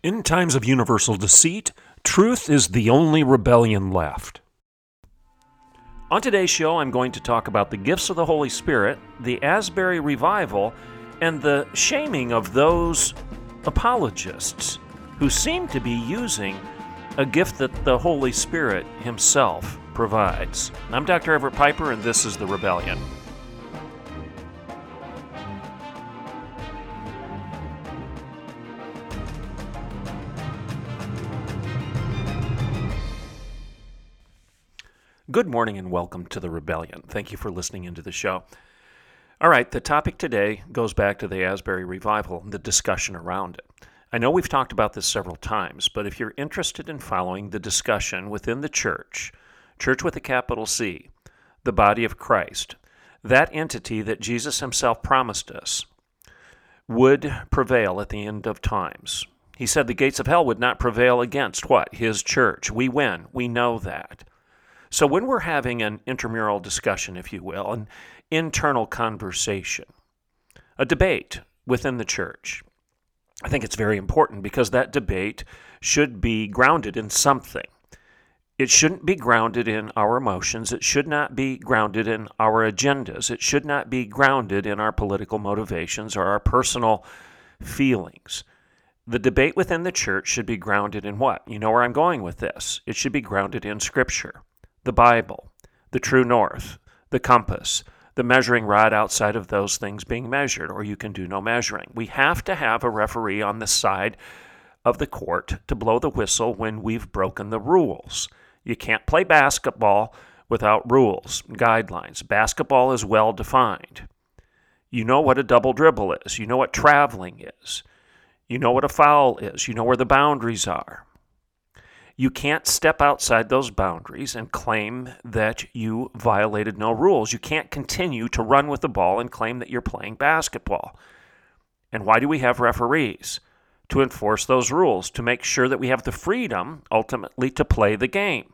In times of universal deceit, truth is the only rebellion left. On today's show, I'm going to talk about the gifts of the Holy Spirit, the Asbury revival, and the shaming of those apologists who seem to be using a gift that the Holy Spirit Himself provides. I'm Dr. Everett Piper, and this is The Rebellion. Good morning and welcome to The Rebellion. Thank you for listening into the show. All right, the topic today goes back to the Asbury Revival and the discussion around it. I know we've talked about this several times, but if you're interested in following the discussion within the church, church with a capital C, the body of Christ, that entity that Jesus himself promised us would prevail at the end of times. He said the gates of hell would not prevail against what? His church. We win. We know that. So when we're having an intramural discussion, if you will, an internal conversation, a debate within the church, I think it's very important because that debate should be grounded in something. It shouldn't be grounded in our emotions. It should not be grounded in our agendas. It should not be grounded in our political motivations or our personal feelings. The debate within the church should be grounded in what? You know where I'm going with this. It should be grounded in Scripture the Bible, the true north, the compass, the measuring rod outside of those things being measured, or you can do no measuring. We have to have a referee on the side of the court to blow the whistle when we've broken the rules. You can't play basketball without rules, guidelines. Basketball is well defined. You know what a double dribble is, you know what traveling is, you know what a foul is, you know where the boundaries are. You can't step outside those boundaries and claim that you violated no rules. You can't continue to run with the ball and claim that you're playing basketball. And why do we have referees? To enforce those rules, to make sure that we have the freedom ultimately to play the game.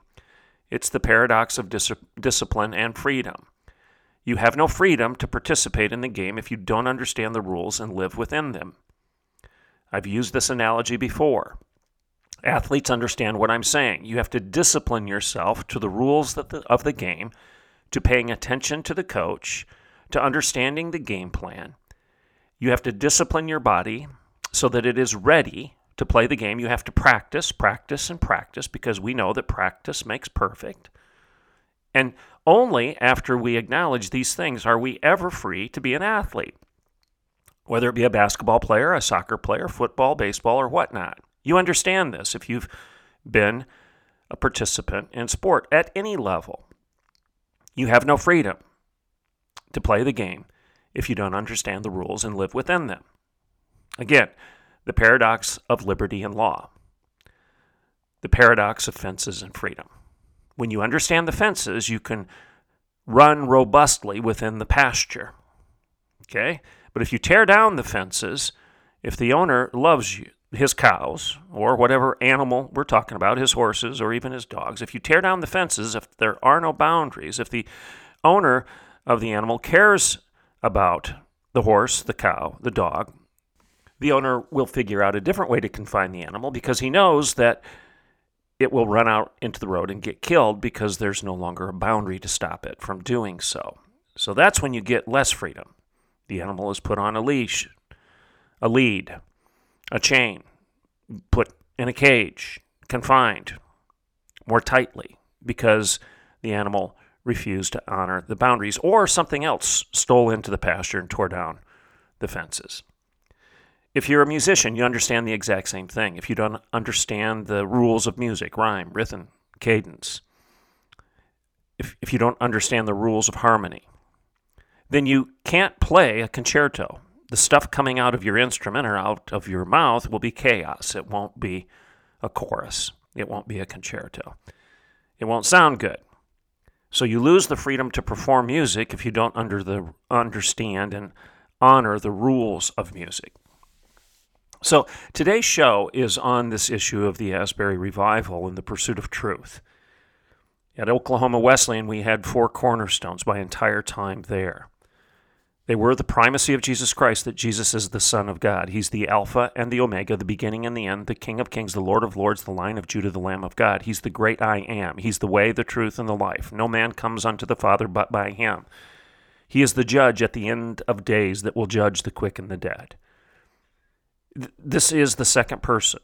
It's the paradox of dis- discipline and freedom. You have no freedom to participate in the game if you don't understand the rules and live within them. I've used this analogy before. Athletes understand what I'm saying. You have to discipline yourself to the rules the, of the game, to paying attention to the coach, to understanding the game plan. You have to discipline your body so that it is ready to play the game. You have to practice, practice, and practice because we know that practice makes perfect. And only after we acknowledge these things are we ever free to be an athlete, whether it be a basketball player, a soccer player, football, baseball, or whatnot. You understand this if you've been a participant in sport at any level. You have no freedom to play the game if you don't understand the rules and live within them. Again, the paradox of liberty and law, the paradox of fences and freedom. When you understand the fences, you can run robustly within the pasture. Okay? But if you tear down the fences, if the owner loves you, his cows or whatever animal we're talking about, his horses or even his dogs, if you tear down the fences, if there are no boundaries, if the owner of the animal cares about the horse, the cow, the dog, the owner will figure out a different way to confine the animal because he knows that it will run out into the road and get killed because there's no longer a boundary to stop it from doing so. So that's when you get less freedom. The animal is put on a leash, a lead, a chain, put in a cage, confined more tightly because the animal refused to honor the boundaries, or something else stole into the pasture and tore down the fences. If you're a musician, you understand the exact same thing. If you don't understand the rules of music, rhyme, rhythm, cadence, if, if you don't understand the rules of harmony, then you can't play a concerto the stuff coming out of your instrument or out of your mouth will be chaos. It won't be a chorus. It won't be a concerto. It won't sound good. So you lose the freedom to perform music if you don't under the, understand and honor the rules of music. So today's show is on this issue of the Asbury revival and the pursuit of truth. At Oklahoma Wesleyan, we had four cornerstones my entire time there. They were the primacy of Jesus Christ, that Jesus is the Son of God. He's the Alpha and the Omega, the beginning and the end, the King of Kings, the Lord of Lords, the Lion of Judah, the Lamb of God. He's the great I am. He's the way, the truth, and the life. No man comes unto the Father but by him. He is the judge at the end of days that will judge the quick and the dead. This is the second person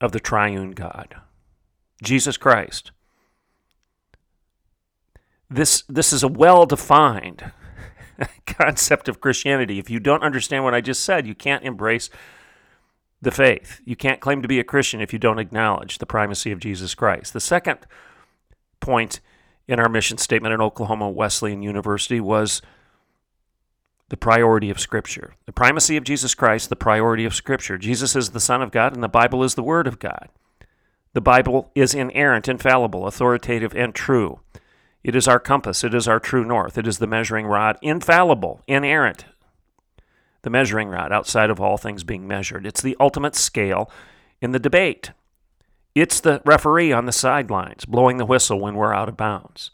of the triune God, Jesus Christ. This, this is a well defined concept of Christianity. If you don't understand what I just said, you can't embrace the faith. You can't claim to be a Christian if you don't acknowledge the primacy of Jesus Christ. The second point in our mission statement at Oklahoma Wesleyan University was the priority of Scripture. The primacy of Jesus Christ, the priority of Scripture. Jesus is the Son of God, and the Bible is the Word of God. The Bible is inerrant, infallible, authoritative, and true. It is our compass. It is our true north. It is the measuring rod, infallible, inerrant. The measuring rod, outside of all things being measured. It's the ultimate scale in the debate. It's the referee on the sidelines, blowing the whistle when we're out of bounds.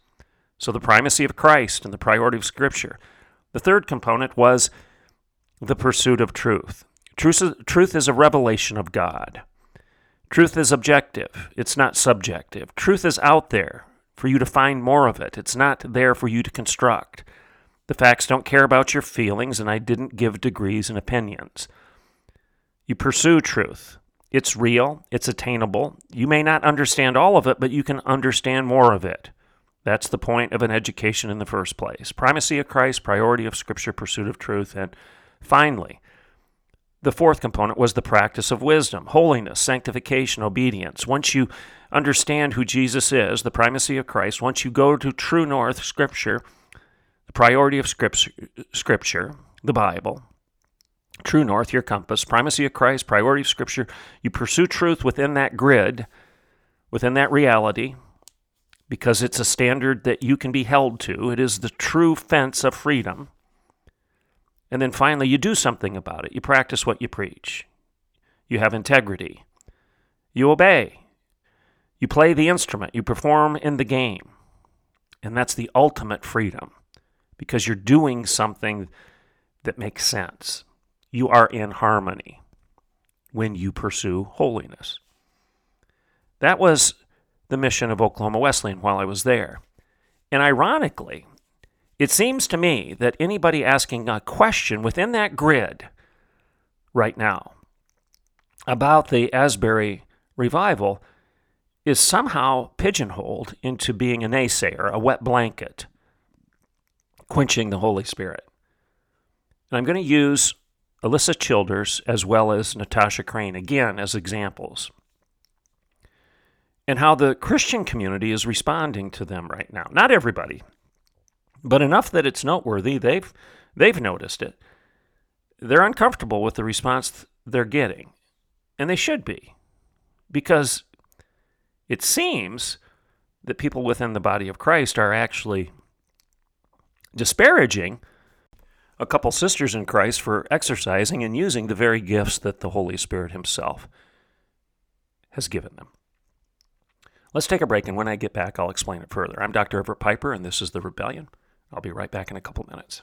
So, the primacy of Christ and the priority of Scripture. The third component was the pursuit of truth. Truth is, a revelation of God. Truth is objective, it's not subjective. Truth is out there for you to find more of it. It's not there for you to construct. The facts don't care about your feelings, and I didn't give degrees and opinions. You pursue truth. It's real, it's attainable. You may not understand all of it, but you can understand more of it. That's the point of an education in the first place. Primacy of Christ, priority of Scripture, pursuit of truth, and finally, the fourth component was the practice of wisdom, holiness, sanctification, obedience. Once you understand who Jesus is, the primacy of Christ, once you go to true north, Scripture, the priority of Scripture, scripture the Bible, true north, your compass, primacy of Christ, priority of Scripture, you pursue truth within that grid, within that reality, because it's a standard that you can be held to. It is the true fence of freedom. And then finally, you do something about it. You practice what you preach. You have integrity. You obey. You play the instrument. You perform in the game. And that's the ultimate freedom because you're doing something that makes sense. You are in harmony when you pursue holiness. That was the mission of Oklahoma Wesleyan while I was there. And ironically, it seems to me that anybody asking a question within that grid right now about the Asbury revival is somehow pigeonholed into being a naysayer, a wet blanket, quenching the Holy Spirit. And I'm going to use Alisa Childers as well as Natasha Crain again as examples. And how the Christian community is responding to them right now. Not everybody, but enough that it's noteworthy. They've they've noticed it. They're uncomfortable with the response they're getting, and they should be, because it seems that people within the body of Christ are actually disparaging a couple sisters in Christ for exercising and using the very gifts that the Holy Spirit Himself has given them. Let's take a break, and when I get back, I'll explain it further. I'm Dr. Everett Piper, and this is The Rebellion. I'll be right back in a couple minutes.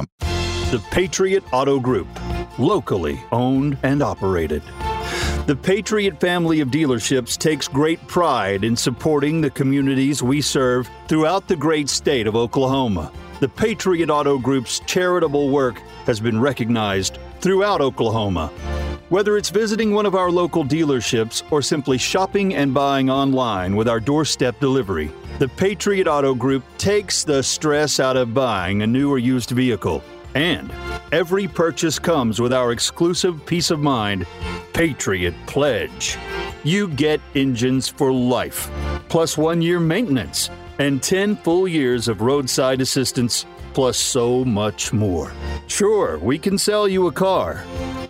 The Patriot Auto Group, locally owned and operated. The Patriot family of dealerships takes great pride in supporting the communities we serve throughout the great state of Oklahoma. The Patriot Auto Group's charitable work has been recognized throughout Oklahoma. Whether it's visiting one of our local dealerships or simply shopping and buying online with our doorstep delivery, the Patriot Auto Group takes the stress out of buying a new or used vehicle. And every purchase comes with our exclusive peace of mind Patriot Pledge. You get engines for life, plus one year maintenance, and 10 full years of roadside assistance, plus so much more. Sure, we can sell you a car,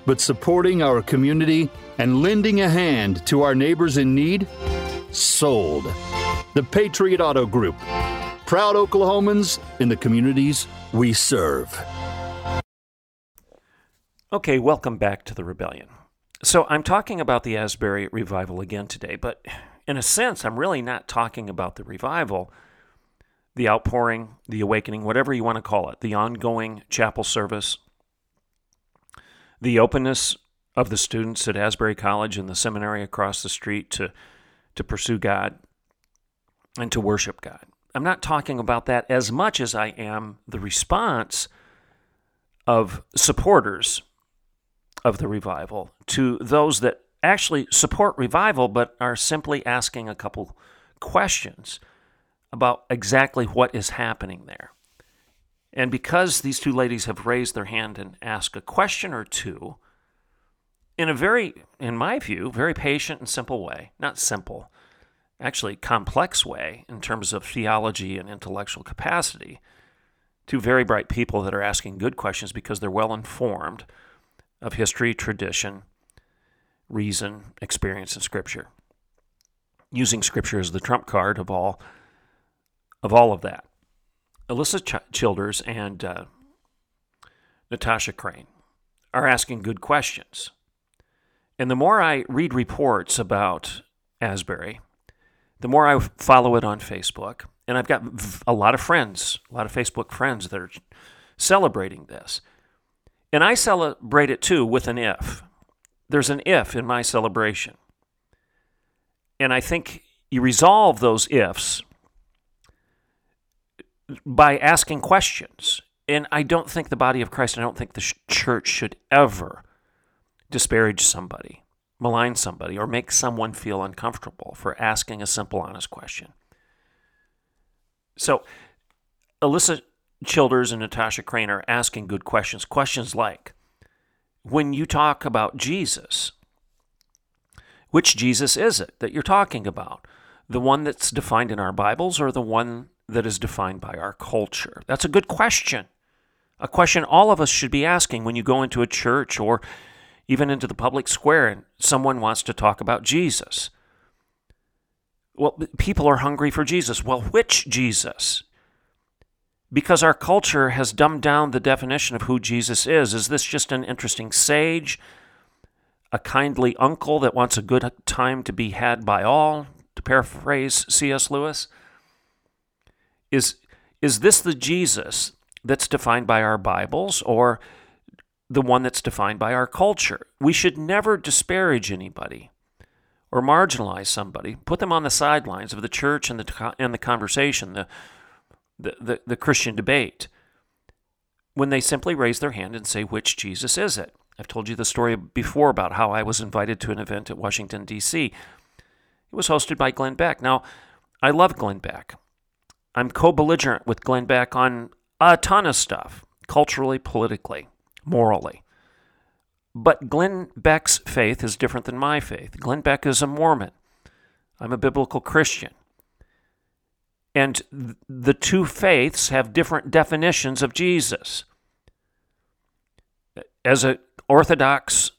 but supporting our community and lending a hand to our neighbors in need? Sold. The Patriot Auto Group. Proud Oklahomans in the communities we serve. Okay, welcome back to the rebellion. So, I'm talking about the Asbury revival again today, but in a sense, I'm really not talking about the revival, the outpouring, the awakening, whatever you want to call it, the ongoing chapel service, the openness of the students at Asbury College and the seminary across the street to, to pursue God and to worship God. I'm not talking about that as much as I am the response of supporters of the revival to those that actually support revival but are simply asking a couple questions about exactly what is happening there. And because these two ladies have raised their hand and asked a question or two, in a very, in my view, very patient and simple way, not simple, actually complex way in terms of theology and intellectual capacity, two very bright people that are asking good questions because they're well informed of history, tradition, reason, experience, and scripture. Using scripture as the trump card of all of all of that. Alisa Ch- Childers and uh, Natasha Crain are asking good questions. And the more I read reports about Asbury, the more I follow it on Facebook, and I've got a lot of friends, a lot of Facebook friends that are celebrating this. And I celebrate it too with an if. There's an if in my celebration. And I think you resolve those ifs by asking questions. And I don't think the body of Christ, I don't think the church should ever disparage somebody, malign somebody, or make someone feel uncomfortable for asking a simple, honest question. So, Alisa Childers and Natasha Crain are asking good questions. Questions like when you talk about Jesus, which Jesus is it that you're talking about? The one that's defined in our Bibles or the one that is defined by our culture? That's a good question. A question all of us should be asking when you go into a church or even into the public square and someone wants to talk about Jesus. Well, people are hungry for Jesus. Well, which Jesus? because our culture has dumbed down the definition of who Jesus is. Is this just an interesting sage, a kindly uncle that wants a good time to be had by all, to paraphrase C.S. Lewis? Is, is this the Jesus that's defined by our Bibles or the one that's defined by our culture? We should never disparage anybody or marginalize somebody, put them on the sidelines of the church and the, and the conversation, the the, the, the Christian debate when they simply raise their hand and say, which Jesus is it? I've told you the story before about how I was invited to an event at Washington, D.C. It was hosted by Glenn Beck. Now, I love Glenn Beck. I'm co belligerent with Glenn Beck on a ton of stuff, culturally, politically, morally. But Glenn Beck's faith is different than my faith. Glenn Beck is a Mormon. I'm a biblical Christian. And the two faiths have different definitions of Jesus. As an Orthodox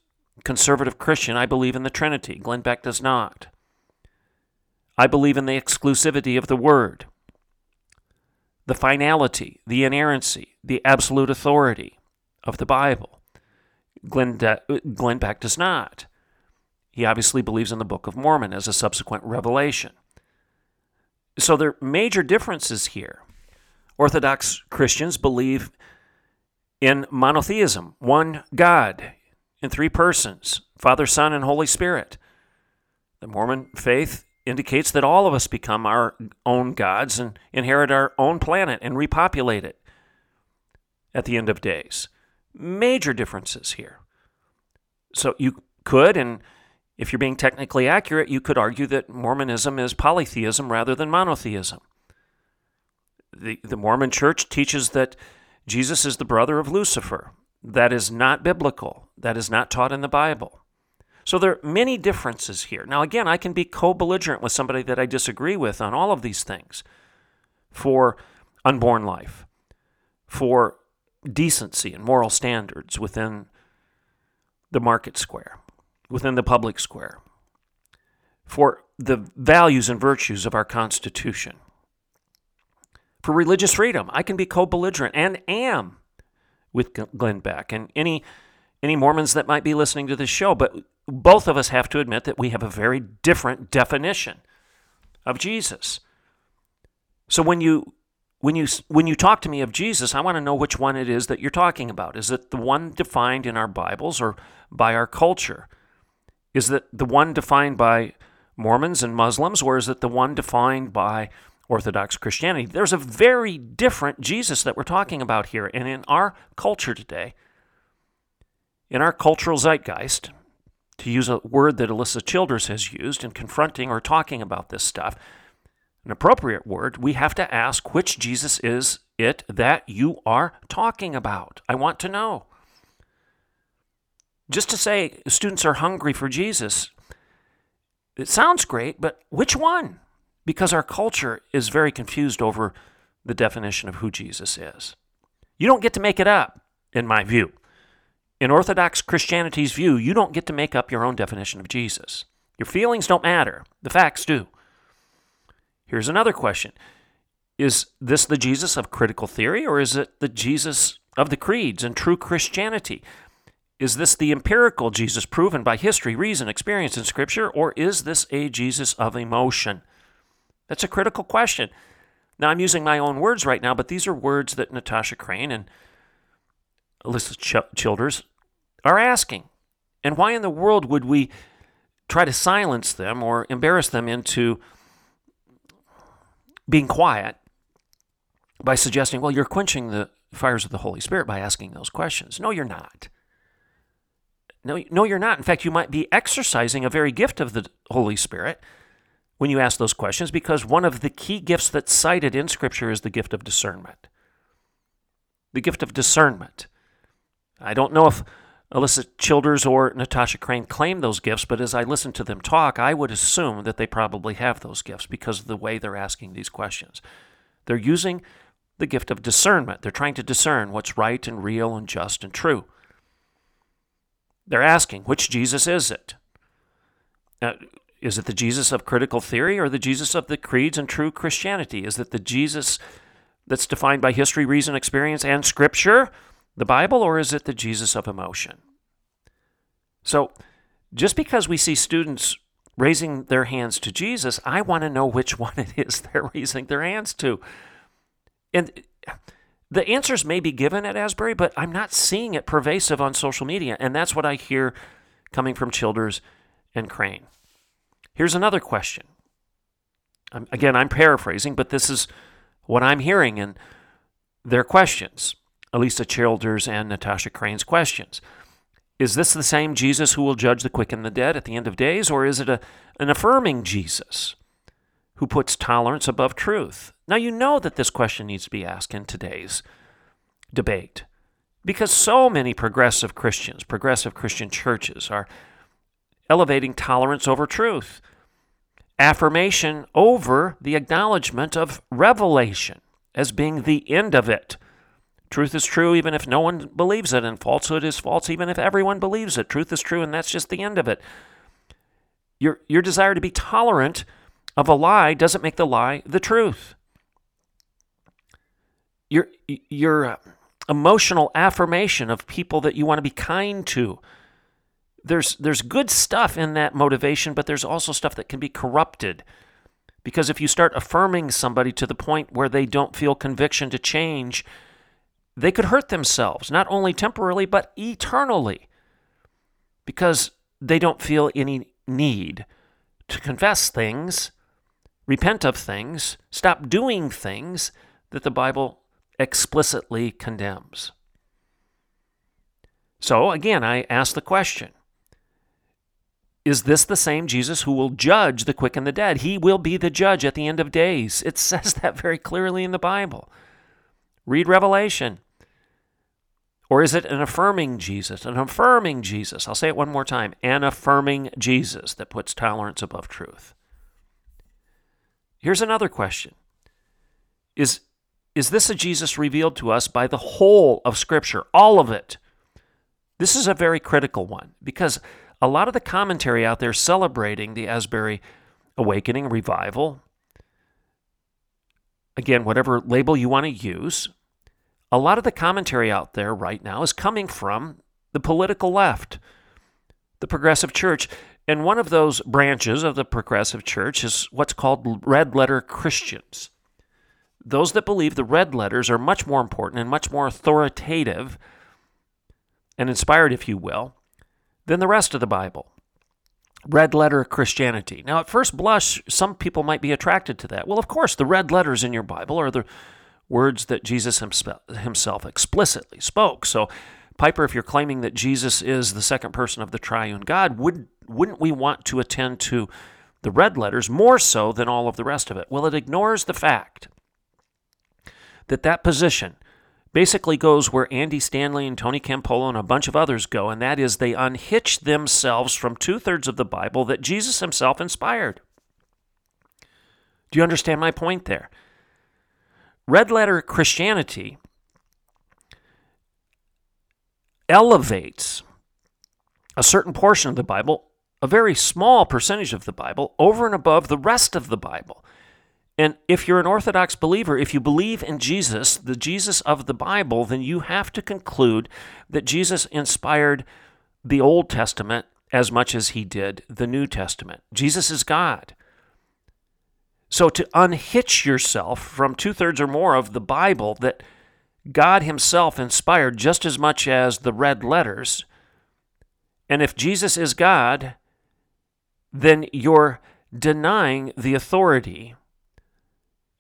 conservative Christian, I believe in the Trinity. Glenn Beck does not. I believe in the exclusivity of the Word, the finality, the inerrancy, the absolute authority of the Bible. Glenn, De- Glenn Beck does not. He obviously believes in the Book of Mormon as a subsequent revelation. So there are major differences here. Orthodox Christians believe in monotheism, one God in three persons Father, Son, and Holy Spirit. The Mormon faith indicates that all of us become our own gods and inherit our own planet and repopulate it at the end of days. Major differences here. So you could, and if you're being technically accurate, you could argue that Mormonism is polytheism rather than monotheism. The, the Mormon church teaches that Jesus is the brother of Lucifer. That is not biblical. That is not taught in the Bible. So there are many differences here. Now, again, I can be co belligerent with somebody that I disagree with on all of these things for unborn life, for decency and moral standards within the market square, within the public square, for the values and virtues of our Constitution, for religious freedom. I can be co belligerent and am with Glenn Beck and any any Mormons that might be listening to this show, but both of us have to admit that we have a very different definition of Jesus. So when you when you when you talk to me of Jesus, I want to know which one it is that you're talking about. Is it the one defined in our Bibles or by our culture? Is it the one defined by Mormons and Muslims or is it the one defined by Orthodox Christianity? There's a very different Jesus that we're talking about here and in our culture today. In our cultural zeitgeist, to use a word that Alisa Childers has used in confronting or talking about this stuff, an appropriate word, we have to ask which Jesus is it that you are talking about. I want to know. Just to say students are hungry for Jesus, it sounds great, but which one? Because our culture is very confused over the definition of who Jesus is. You don't get to make it up, in my view. In Orthodox Christianity's view, you don't get to make up your own definition of Jesus. Your feelings don't matter, the facts do. Here's another question Is this the Jesus of critical theory, or is it the Jesus of the creeds and true Christianity? Is this the empirical Jesus proven by history, reason, experience, and scripture, or is this a Jesus of emotion? That's a critical question. Now, I'm using my own words right now, but these are words that Natasha Crain and Alisa Ch- Childers are asking. And why in the world would we try to silence them or embarrass them into being quiet by suggesting, well, you're quenching the fires of the Holy Spirit by asking those questions. No, you're not. No, no, you're not. In fact, you might be exercising a very gift of the Holy Spirit when you ask those questions because one of the key gifts that's cited in Scripture is the gift of discernment. The gift of discernment. I don't know if Alisa Childers or Natasha Crain claim those gifts, but as I listen to them talk, I would assume that they probably have those gifts because of the way they're asking these questions. They're using the gift of discernment. They're trying to discern what's right and real and just and true. They're asking, which Jesus is it? Uh, is it the Jesus of critical theory or the Jesus of the creeds and true Christianity? Is it the Jesus that's defined by history, reason, experience, and Scripture? The Bible or is it the Jesus of emotion? So, just because we see students raising their hands to Jesus, I want to know which one it is they're raising their hands to. And the answers may be given at Asbury, but I'm not seeing it pervasive on social media. And that's what I hear coming from Childers and Crain. Here's another question. Again, I'm paraphrasing, but this is what I'm hearing in their questions. Alisa Childers and Natasha Crain's questions. Is this the same Jesus who will judge the quick and the dead at the end of days, or is it a, an affirming Jesus who puts tolerance above truth? Now, you know that this question needs to be asked in today's debate because so many progressive Christians, progressive Christian churches, are elevating tolerance over truth, affirmation over the acknowledgement of revelation as being the end of it. Truth is true even if no one believes it, and falsehood is false even if everyone believes it. Truth is true, and that's just the end of it. Your, your desire to be tolerant of a lie doesn't make the lie the truth. Your, your uh, emotional affirmation of people that you want to be kind to. There's, there's good stuff in that motivation, but there's also stuff that can be corrupted. Because if you start affirming somebody to the point where they don't feel conviction to change, they could hurt themselves, not only temporarily, but eternally, because they don't feel any need to confess things, repent of things, stop doing things that the Bible explicitly condemns. So, again, I ask the question is this the same Jesus who will judge the quick and the dead? He will be the judge at the end of days. It says that very clearly in the Bible. Read Revelation. Or is it an affirming Jesus? An affirming Jesus. I'll say it one more time. An affirming Jesus that puts tolerance above truth. Here's another question Is, is this a Jesus revealed to us by the whole of Scripture, all of it? This is a very critical one because a lot of the commentary out there celebrating the Asbury Awakening revival, again, whatever label you want to use, a lot of the commentary out there right now is coming from the political left, the progressive church. And one of those branches of the progressive church is what's called red letter Christians. Those that believe the red letters are much more important and much more authoritative and inspired, if you will, than the rest of the Bible. Red letter Christianity. Now, at first blush, some people might be attracted to that. Well, of course, the red letters in your Bible are the words that Jesus himself explicitly spoke. So, Piper, if you're claiming that Jesus is the second person of the triune God, would, wouldn't we want to attend to the red letters more so than all of the rest of it? Well, it ignores the fact that that position basically goes where Andy Stanley and Tony Campolo and a bunch of others go, and that is they unhitch themselves from two thirds of the Bible that Jesus himself inspired. Do you understand my point there? Red letter Christianity elevates a certain portion of the Bible, a very small percentage of the Bible, over and above the rest of the Bible. And if you're an Orthodox believer, if you believe in Jesus, the Jesus of the Bible, then you have to conclude that Jesus inspired the Old Testament as much as he did the New Testament. Jesus is God. So to unhitch yourself from two thirds or more of the Bible that God Himself inspired just as much as the red letters, and if Jesus is God, then you're denying the authority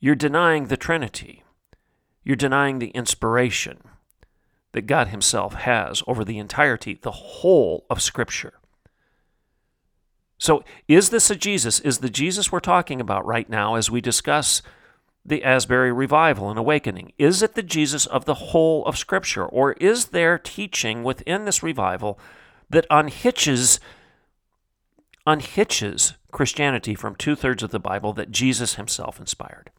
you're denying the Trinity. You're denying the inspiration that God Himself has over the entirety, the whole of Scripture. So, is this a Jesus? Is the Jesus we're talking about right now as we discuss the Asbury revival and awakening? Is it the Jesus of the whole of Scripture? Or is there teaching within this revival that unhitches, unhitches Christianity from two thirds of the Bible that Jesus himself inspired?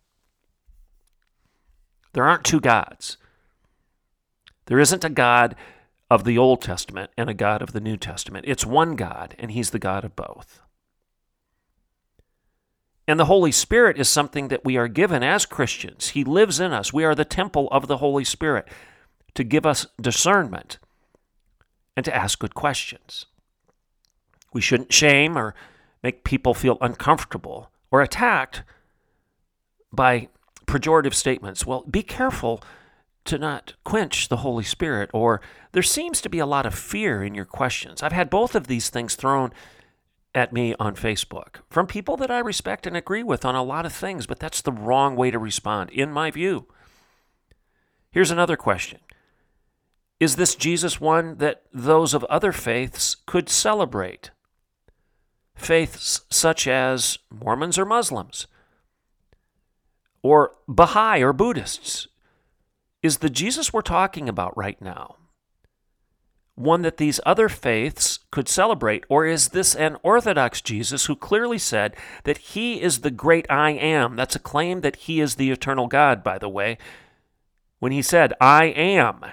There aren't two gods. There isn't a God of the Old Testament and a God of the New Testament. It's one God, and He's the God of both. And the Holy Spirit is something that we are given as Christians. He lives in us. We are the temple of the Holy Spirit to give us discernment and to ask good questions. We shouldn't shame or make people feel uncomfortable or attacked by pejorative statements. Well, be careful to not quench the Holy Spirit, or there seems to be a lot of fear in your questions. I've had both of these things thrown at me on Facebook from people that I respect and agree with on a lot of things, but that's the wrong way to respond, in my view. Here's another question Is this Jesus one that those of other faiths could celebrate? Faiths such as Mormons or Muslims or Baha'i or Buddhists. Is the Jesus we're talking about right now one that these other faiths could celebrate? Or is this an Orthodox Jesus who clearly said that he is the great I am? That's a claim that he is the eternal God, by the way. When he said, I am,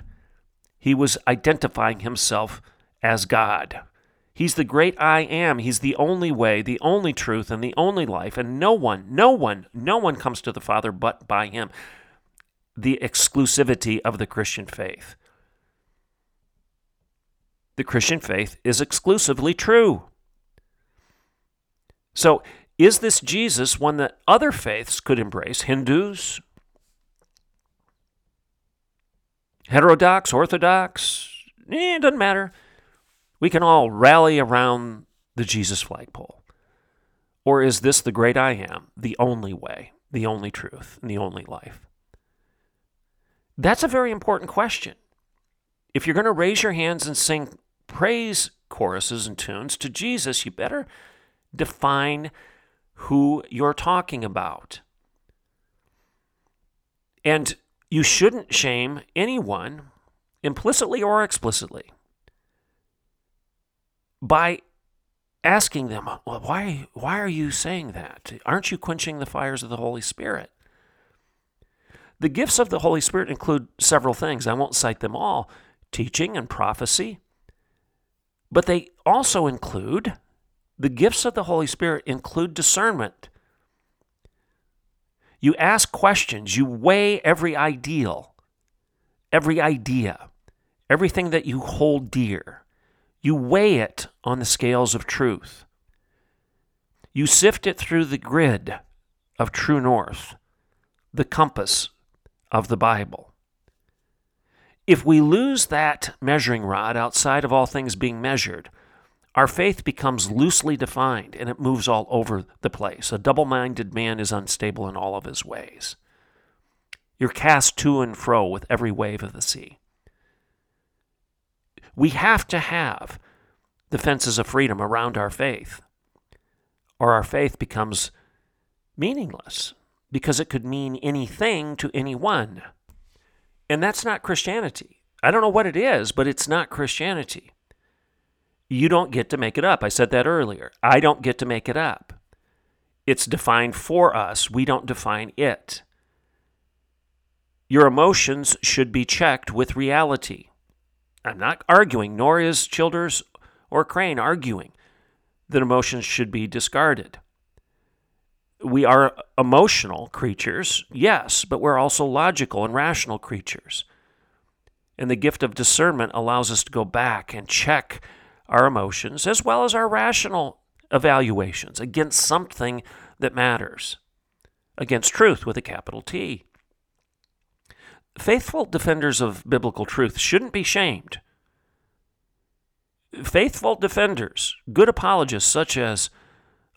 he was identifying himself as God. He's the great I am. He's the only way, the only truth, and the only life. And no one, no one, no one comes to the Father but by him. The exclusivity of the Christian faith. The Christian faith is exclusively true. So, is this Jesus one that other faiths could embrace? Hindus, heterodox, orthodox, eh, it doesn't matter we can all rally around the Jesus flagpole? Or is this the great I am, the only way, the only truth, and the only life? That's a very important question. If you're going to raise your hands and sing praise choruses and tunes to Jesus, you better define who you're talking about. And you shouldn't shame anyone, implicitly or explicitly, by asking them, well, why, why are you saying that? Aren't you quenching the fires of the Holy Spirit? The gifts of the Holy Spirit include several things. I won't cite them all teaching and prophecy, but they also include the gifts of the Holy Spirit include discernment. You ask questions, you weigh every ideal, every idea, everything that you hold dear. You weigh it on the scales of truth. You sift it through the grid of true north, the compass of the Bible. If we lose that measuring rod outside of all things being measured, our faith becomes loosely defined and it moves all over the place. A double minded man is unstable in all of his ways. You're cast to and fro with every wave of the sea. We have to have the fences of freedom around our faith, or our faith becomes meaningless because it could mean anything to anyone. And that's not Christianity. I don't know what it is, but it's not Christianity. You don't get to make it up. I said that earlier. I don't get to make it up. It's defined for us, we don't define it. Your emotions should be checked with reality. I'm not arguing, nor is Childers or Crain arguing that emotions should be discarded. We are emotional creatures, yes, but we're also logical and rational creatures. And the gift of discernment allows us to go back and check our emotions as well as our rational evaluations against something that matters, against truth with a capital T. Faithful defenders of biblical truth shouldn't be shamed. Faithful defenders, good apologists such as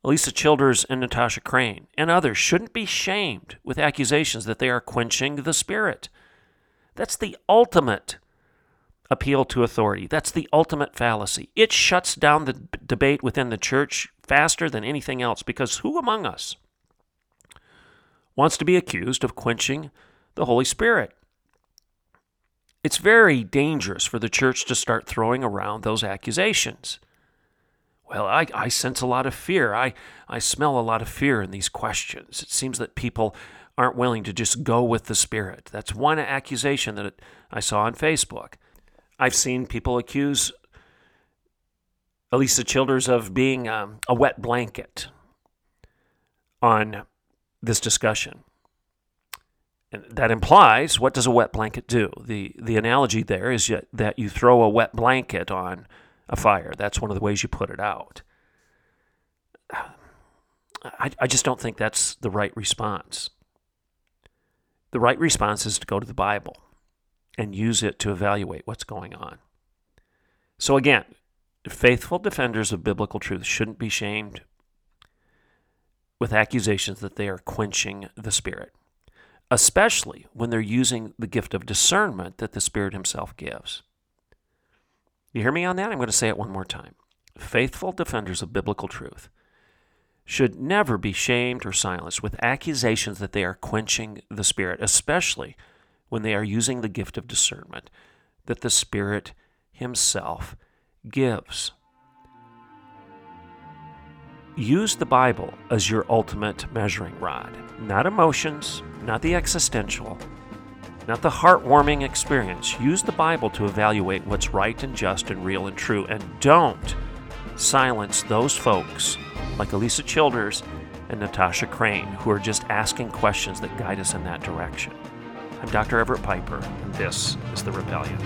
Alisa Childers and Natasha Crain, and others shouldn't be shamed with accusations that they are quenching the Spirit. That's the ultimate appeal to authority. That's the ultimate fallacy. It shuts down the b- debate within the church faster than anything else because who among us wants to be accused of quenching the Holy Spirit? It's very dangerous for the church to start throwing around those accusations. Well, I, I sense a lot of fear. I, I smell a lot of fear in these questions. It seems that people aren't willing to just go with the Spirit. That's one accusation that I saw on Facebook. I've seen people accuse Alisa Childers of being um, a wet blanket on this discussion. And that implies what does a wet blanket do? The, the analogy there is that you throw a wet blanket on a fire. That's one of the ways you put it out. I, I just don't think that's the right response. The right response is to go to the Bible and use it to evaluate what's going on. So, again, faithful defenders of biblical truth shouldn't be shamed with accusations that they are quenching the Spirit, especially when they're using the gift of discernment that the Spirit Himself gives. You hear me on that? I'm going to say it one more time. Faithful defenders of biblical truth should never be shamed or silenced with accusations that they are quenching the Spirit, especially when they are using the gift of discernment that the Spirit Himself gives. Use the Bible as your ultimate measuring rod, not emotions, not the existential, not the heartwarming experience. Use the Bible to evaluate what's right and just and real and true, and don't silence those folks like Alisa Childers and Natasha Crain who are just asking questions that guide us in that direction. I'm Dr. Everett Piper, and this is The Rebellion.